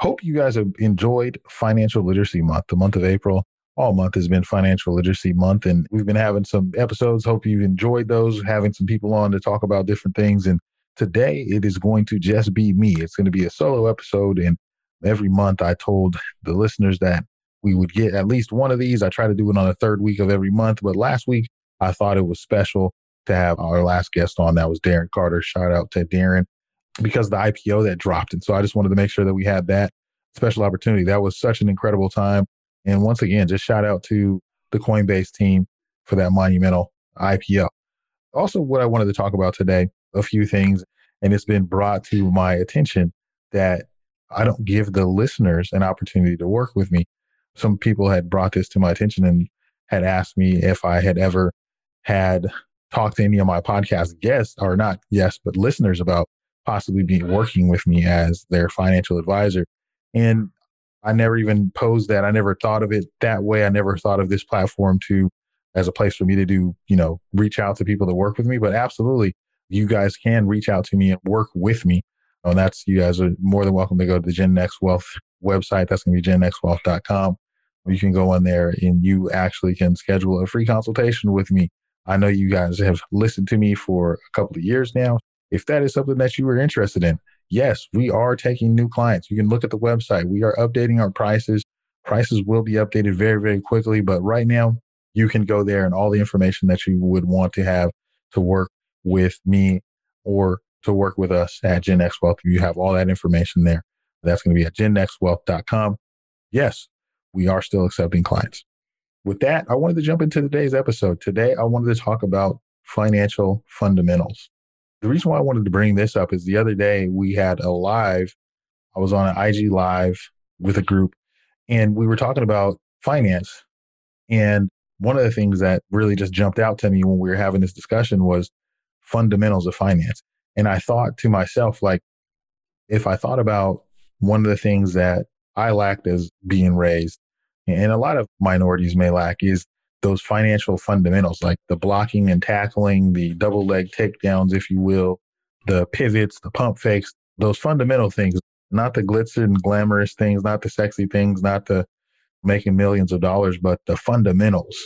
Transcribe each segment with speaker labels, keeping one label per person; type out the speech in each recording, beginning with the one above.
Speaker 1: Hope you guys have enjoyed Financial Literacy Month. The month of April, all month has been Financial Literacy Month, and we've been having some episodes. Hope you've enjoyed those, having some people on to talk about different things. And today it is going to just be me. It's going to be a solo episode. And every month I told the listeners that we would get at least one of these. I try to do it on the third week of every month, but last week I thought it was special to have our last guest on. That was Darren Carter. Shout out to Darren because the IPO that dropped. And so I just wanted to make sure that we had that special opportunity. That was such an incredible time. And once again, just shout out to the Coinbase team for that monumental IPO. Also, what I wanted to talk about today, a few things, and it's been brought to my attention that I don't give the listeners an opportunity to work with me. Some people had brought this to my attention and had asked me if I had ever had talked to any of my podcast guests, or not guests, but listeners about possibly be working with me as their financial advisor. And I never even posed that. I never thought of it that way. I never thought of this platform to as a place for me to do, you know, reach out to people that work with me. But absolutely, you guys can reach out to me and work with me. And that's you guys are more than welcome to go to the Gen Next Wealth website. That's going to be gennextwealth.com. You can go on there and you actually can schedule a free consultation with me. I know you guys have listened to me for a couple of years now. If that is something that you are interested in, yes, we are taking new clients. You can look at the website. We are updating our prices. Prices will be updated very, very quickly. But right now, you can go there and all the information that you would want to have to work with me or to work with us at Gen Next Wealth. You have all that information there. That's going to be at gennextwealth.com. Yes, we are still accepting clients. With that, I wanted to jump into today's episode. Today, I wanted to talk about financial fundamentals. The reason why I wanted to bring this up is the other day we had a live, I was on an IG live with a group and we were talking about finance. And one of the things that really just jumped out to me when we were having this discussion was fundamentals of finance. And I thought to myself, like, if I thought about one of the things that I lacked as being raised, and a lot of minorities may lack, is those financial fundamentals, like the blocking and tackling, the double leg takedowns, if you will, the pivots, the pump fakes, those fundamental things, not the glitz and glamorous things, not the sexy things, not the making millions of dollars, but the fundamentals.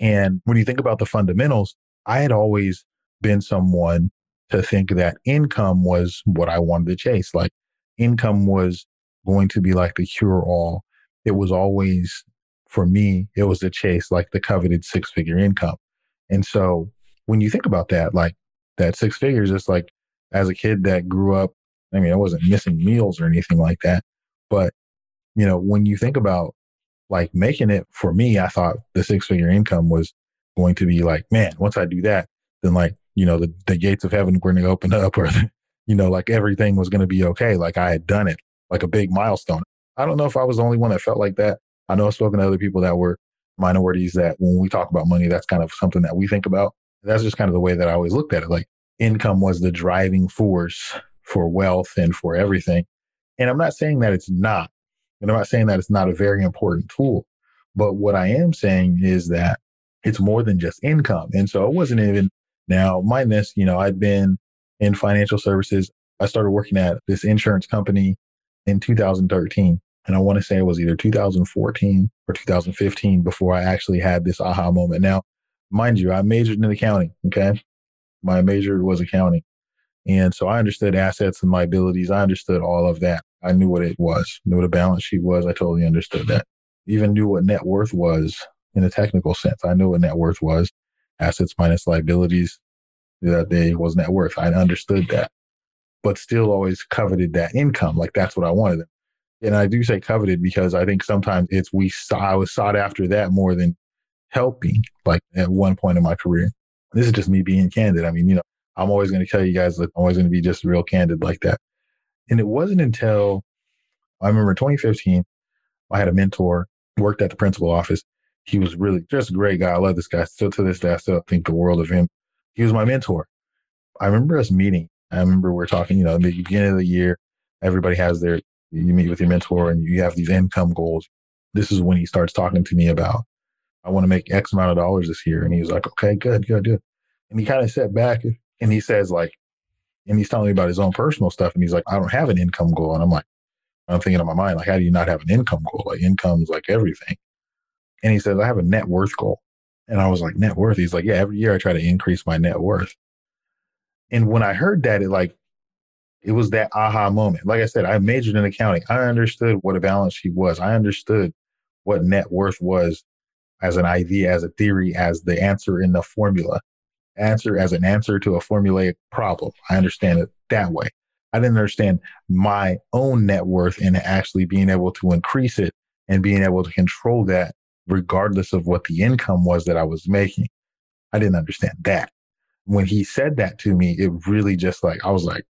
Speaker 1: And when you think about the fundamentals, I had always been someone to think that income was what I wanted to chase. Like income was going to be like the cure all. It was always for me, it was to chase like the coveted six figure income. And so when you think about that, like that six figures, it's like as a kid that grew up, I mean, I wasn't missing meals or anything like that. But, you know, when you think about like making it for me, I thought the six figure income was going to be like, man, once I do that, then like, you know, the, the gates of heaven were going to open up or, you know, like everything was going to be okay. Like I had done it, like a big milestone. I don't know if I was the only one that felt like that. I know I've spoken to other people that were minorities that when we talk about money, that's kind of something that we think about. That's just kind of the way that I always looked at it. Like income was the driving force for wealth and for everything. And I'm not saying that it's not. And I'm not saying that it's not a very important tool. But what I am saying is that it's more than just income. And so it wasn't even now, mind this, you know, I'd been in financial services. I started working at this insurance company in 2013. And I want to say it was either 2014 or 2015 before I actually had this aha moment. Now, mind you, I majored in accounting. Okay. My major was accounting. And so I understood assets and liabilities. I understood all of that. I knew what it was, knew what a balance sheet was. I totally understood that. Even knew what net worth was in a technical sense. I knew what net worth was. Assets minus liabilities. That day was net worth. I understood that, but still always coveted that income. Like that's what I wanted. And I do say coveted because I think sometimes it's we saw, I was sought after that more than helping, like at one point in my career. This is just me being candid. I mean, you know, I'm always going to tell you guys that I'm always going to be just real candid like that. And it wasn't until I remember 2015, I had a mentor, worked at the principal office. He was really just a great guy. I love this guy. Still to this day, I still think the world of him. He was my mentor. I remember us meeting. I remember we're talking, you know, in the beginning of the year, everybody has their, you meet with your mentor and you have these income goals. This is when he starts talking to me about, I want to make X amount of dollars this year. And he's like, okay, good, good, good. And he kind of sat back and he says like, and he's telling me about his own personal stuff. And he's like, I don't have an income goal. And I'm like, I'm thinking in my mind, like, how do you not have an income goal? Like income's like everything. And he says, I have a net worth goal. And I was like, net worth? He's like, yeah, every year I try to increase my net worth. And when I heard that, it like, it was that aha moment. Like I said, I majored in accounting. I understood what a balance sheet was. I understood what net worth was as an idea, as a theory, as the answer in the formula, answer as an answer to a formulaic problem. I understand it that way. I didn't understand my own net worth and actually being able to increase it and being able to control that regardless of what the income was that I was making. I didn't understand that. When he said that to me, it really just like, I was like,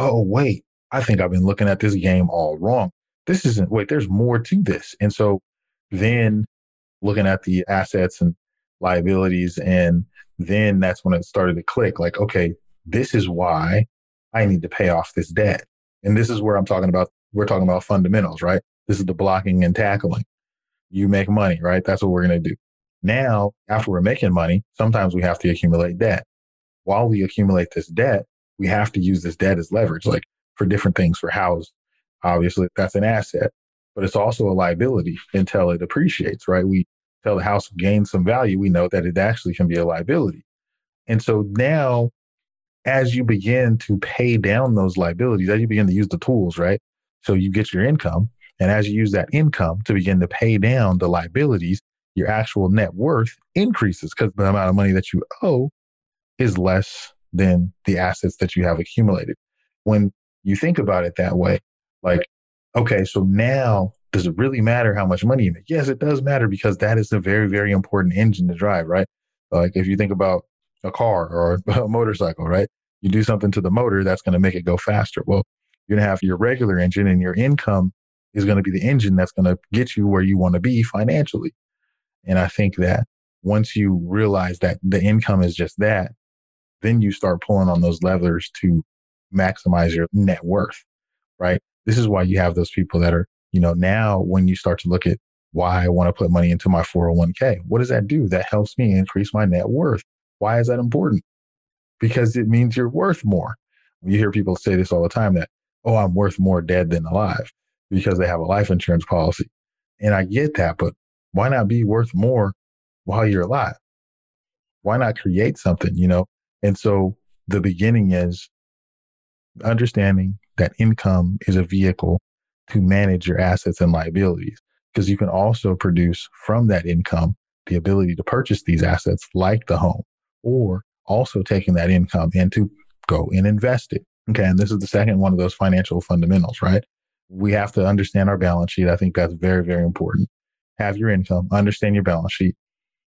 Speaker 1: oh, wait, I think I've been looking at this game all wrong. This isn't, wait, there's more to this. And so then looking at the assets and liabilities, and then that's when it started to click like, okay, this is why I need to pay off this debt. And this is where I'm talking about, we're talking about fundamentals, right? This is the blocking and tackling. You make money, right? That's what we're going to do. Now, after we're making money, sometimes we have to accumulate debt. While we accumulate this debt, we have to use this debt as leverage, like for different things for house. Obviously, that's an asset, but it's also a liability until it appreciates, right? We tell the house gains some value, we know that it actually can be a liability. And so now as you begin to pay down those liabilities, as you begin to use the tools, right? So you get your income. And as you use that income to begin to pay down the liabilities, your actual net worth increases because the amount of money that you owe is less than the assets that you have accumulated. When you think about it that way, like, okay, so now does it really matter how much money you make? Yes, it does matter because that is a very, very important engine to drive, right? Like if you think about a car or a motorcycle, right? You do something to the motor that's going to make it go faster. Well, you're going to have your regular engine and your income is going to be the engine that's going to get you where you want to be financially. And I think that once you realize that the income is just that, then you start pulling on those levers to maximize your net worth, right? This is why you have those people that are, you know, now when you start to look at why I want to put money into my 401k, what does that do? That helps me increase my net worth. Why is that important? Because it means you're worth more. You hear people say this all the time that, oh, I'm worth more dead than alive because they have a life insurance policy. And I get that, but why not be worth more while you're alive? Why not create something, you know? And so the beginning is understanding that income is a vehicle to manage your assets and liabilities because you can also produce from that income the ability to purchase these assets like the home or also taking that income and to go and invest it. Okay. And this is the second one of those financial fundamentals, right? We have to understand our balance sheet. I think that's very, very important. Have your income, understand your balance sheet.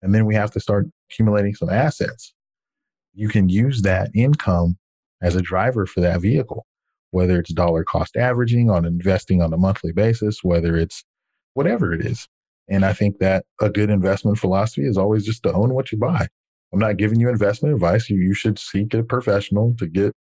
Speaker 1: And then we have to start accumulating some assets. You can use that income as a driver for that vehicle, whether it's dollar cost averaging on investing on a monthly basis, whether it's whatever it is. And I think that a good investment philosophy is always just to own what you buy. I'm not giving you investment advice. You, you should seek a professional to get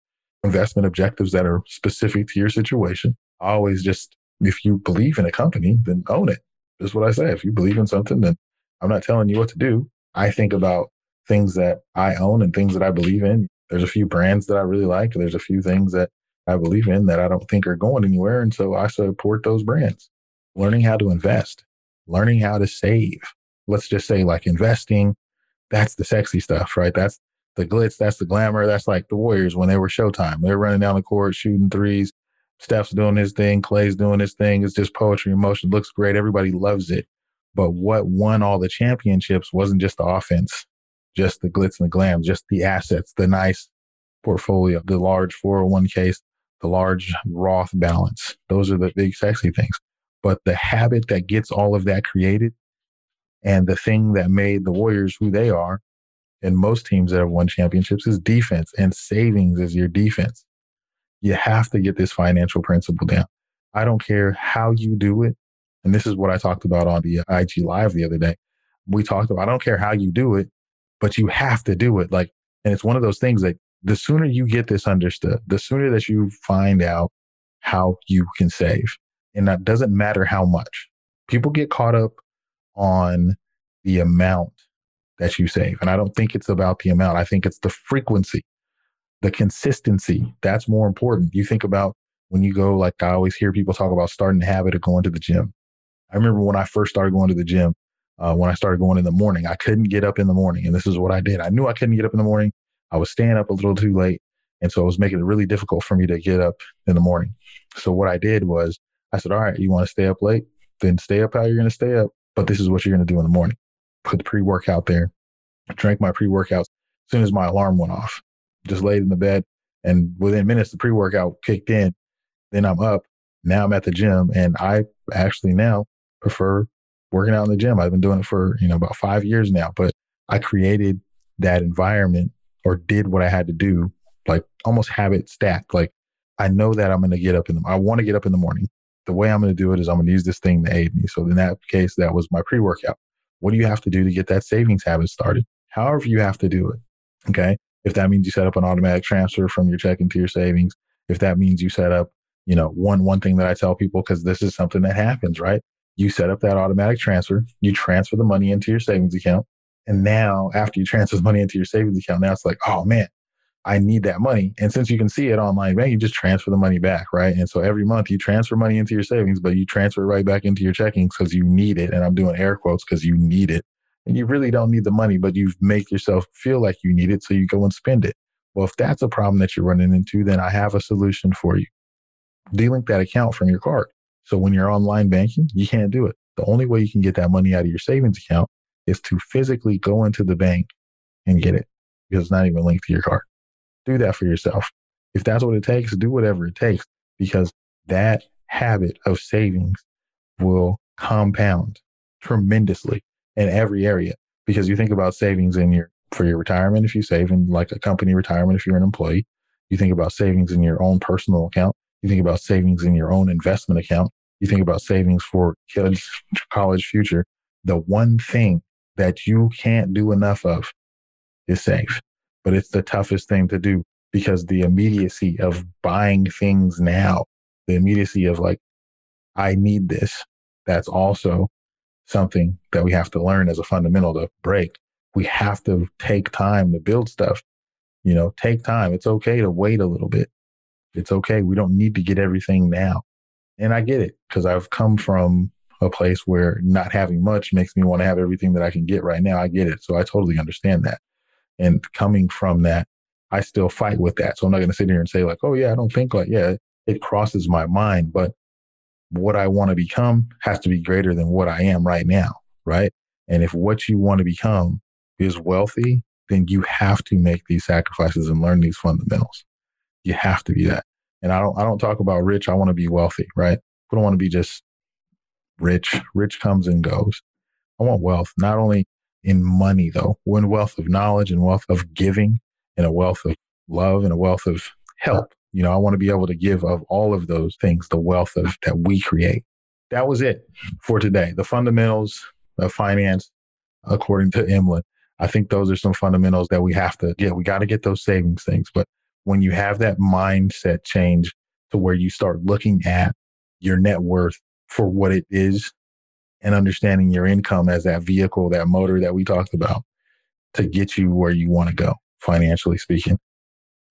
Speaker 1: investment objectives that are specific to your situation. Always just, if you believe in a company, then own it. That's what I say. If you believe in something, then I'm not telling you what to do. I think about things that I own and things that I believe in. There's a few brands that I really like. There's a few things that I believe in that I don't think are going anywhere. And so I support those brands. Learning how to invest, learning how to save. Let's just say like investing that's the sexy stuff, right? That's the glitz, that's the glamour. That's like the Warriors when they were Showtime. They're running down the court, shooting threes. Steph's doing his thing, Clay's doing his thing. It's just poetry in motion. Looks great. Everybody loves it. But what won all the championships wasn't just the offense, just the glitz and the glam, just the assets, the nice portfolio, the large 401ks, the large Roth balance. Those are the big sexy things. But the habit that gets all of that created and the thing that made the Warriors who they are, and most teams that have won championships, is defense, and savings is your defense. You have to get this financial principle down. I don't care how you do it. And this is what I talked about on the IG live the other day. We talked about, I don't care how you do it, but you have to do it. Like, and it's one of those things that the sooner you get this understood, the sooner that you find out how you can save. And that doesn't matter how much. People get caught up on the amount that you save. And I don't think it's about the amount. I think it's the frequency, the consistency. That's more important. You think about when you go, like I always hear people talk about starting the habit of going to the gym. I remember when I first started going to the gym, uh, when I started going in the morning, I couldn't get up in the morning. And this is what I did. I knew I couldn't get up in the morning. I was staying up a little too late. And so it was making it really difficult for me to get up in the morning. So what I did was I said, all right, you want to stay up late? Then stay up how you're going to stay up. But this is what you're going to do in the morning. Put the pre workout there, drank my pre workout as soon as my alarm went off, just laid in the bed. And within minutes, the pre workout kicked in. Then I'm up. Now I'm at the gym. And I actually now prefer working out in the gym. I've been doing it for, you know, about five years now, but I created that environment or did what I had to do, like almost habit stacked. Like I know that I'm going to get up in the, I want to get up in the morning. The way I'm going to do it is I'm going to use this thing to aid me. So in that case, that was my pre workout. What do you have to do to get that savings habit started? However, you have to do it. Okay. If that means you set up an automatic transfer from your checking to your savings, if that means you set up, you know, one, one thing that I tell people, because this is something that happens, right? You set up that automatic transfer, you transfer the money into your savings account. And now after you transfer the money into your savings account, now it's like, oh man, I need that money. And since you can see it online bank, you just transfer the money back, right? And so every month you transfer money into your savings, but you transfer it right back into your checking because you need it. And I'm doing air quotes because you need it. And you really don't need the money, but you make yourself feel like you need it. So you go and spend it. Well, if that's a problem that you're running into, then I have a solution for you. Delink that account from your card. So when you're online banking, you can't do it. The only way you can get that money out of your savings account is to physically go into the bank and get it because it's not even linked to your card do that for yourself. If that's what it takes, do whatever it takes because that habit of savings will compound tremendously in every area. Because you think about savings in your for your retirement if you save in like a company retirement if you're an employee. You think about savings in your own personal account. You think about savings in your own investment account. You think about savings for kids' college future. The one thing that you can't do enough of is save but it's the toughest thing to do because the immediacy of buying things now, the immediacy of like, I need this, that's also something that we have to learn as a fundamental to break. We have to take time to build stuff. You know, take time. It's okay to wait a little bit. It's okay. We don't need to get everything now. And I get it because I've come from a place where not having much makes me want to have everything that I can get right now. I get it. So I totally understand that. And coming from that, I still fight with that. So I'm not going to sit here and say like, oh yeah, I don't think like, yeah, it crosses my mind, but what I want to become has to be greater than what I am right now. Right. And if what you want to become is wealthy, then you have to make these sacrifices and learn these fundamentals. You have to be that. And I don't, I don't talk about rich. I want to be wealthy, right? I don't want to be just rich. Rich comes and goes. I want wealth, not only in money, though. We're wealth of knowledge and wealth of giving and a wealth of love and a wealth of help. You know, I want to be able to give of all of those things, the wealth of that we create. That was it for today. The fundamentals of finance, according to Emlyn. I think those are some fundamentals that we have to get. We got to get those savings things. But when you have that mindset change to where you start looking at your net worth for what it is and understanding your income as that vehicle, that motor that we talked about to get you where you want to go, financially speaking.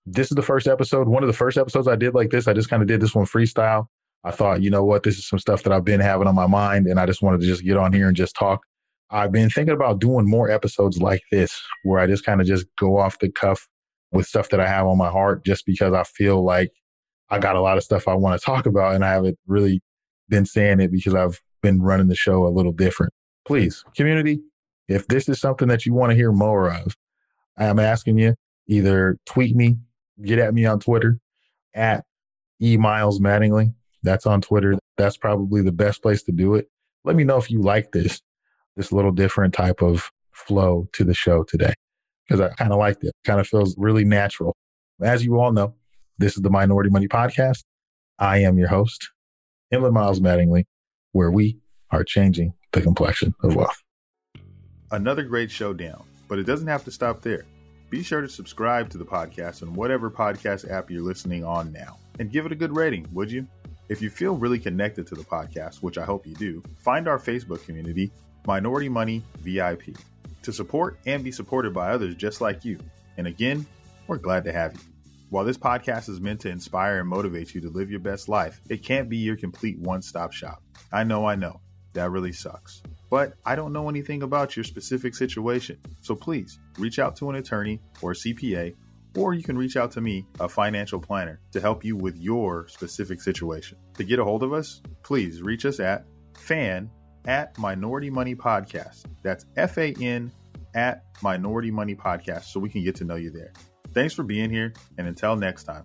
Speaker 1: This is the first episode. One of the first episodes I did like this. I just kind of did this one freestyle. I thought, you know what, this is some stuff that I've been having on my mind, and I just wanted to just get on here and just talk. I've been thinking about doing more episodes like this, where I just kind of just go off the cuff with stuff that I have on my heart, just because I feel like I got a lot of stuff I want to talk about, and I haven't really been saying it because I've been running the show a little different. Please, community, if this is something that you want to hear more of, I'm asking you either tweet me, get at me on Twitter at E Miles Mattingly. That's on Twitter. That's probably the best place to do it. Let me know if you like this, this little different type of flow to the show today, because I kind of liked it. Kind of feels really natural. As you all know, this is the Minority Money Podcast. I am your host, Emlyn Miles Mattingly, where we are changing the complexion of wealth.
Speaker 2: Another great showdown, but it doesn't have to stop there. Be sure to subscribe to the podcast on whatever podcast app you're listening on now and give it a good rating, would you? If you feel really connected to the podcast, which I hope you do, find our Facebook community, Minority Money VIP, to support and be supported by others just like you. And again, we're glad to have you. While this podcast is meant to inspire and motivate you to live your best life, it can't be your complete one stop shop. I know, I know, that really sucks. But I don't know anything about your specific situation. So please reach out to an attorney or CPA, or you can reach out to me, a financial planner, to help you with your specific situation. To get a hold of us, please reach us at fan at Minority Money Podcast. That's F A N at Minority Money Podcast so we can get to know you there. Thanks for being here, and until next time,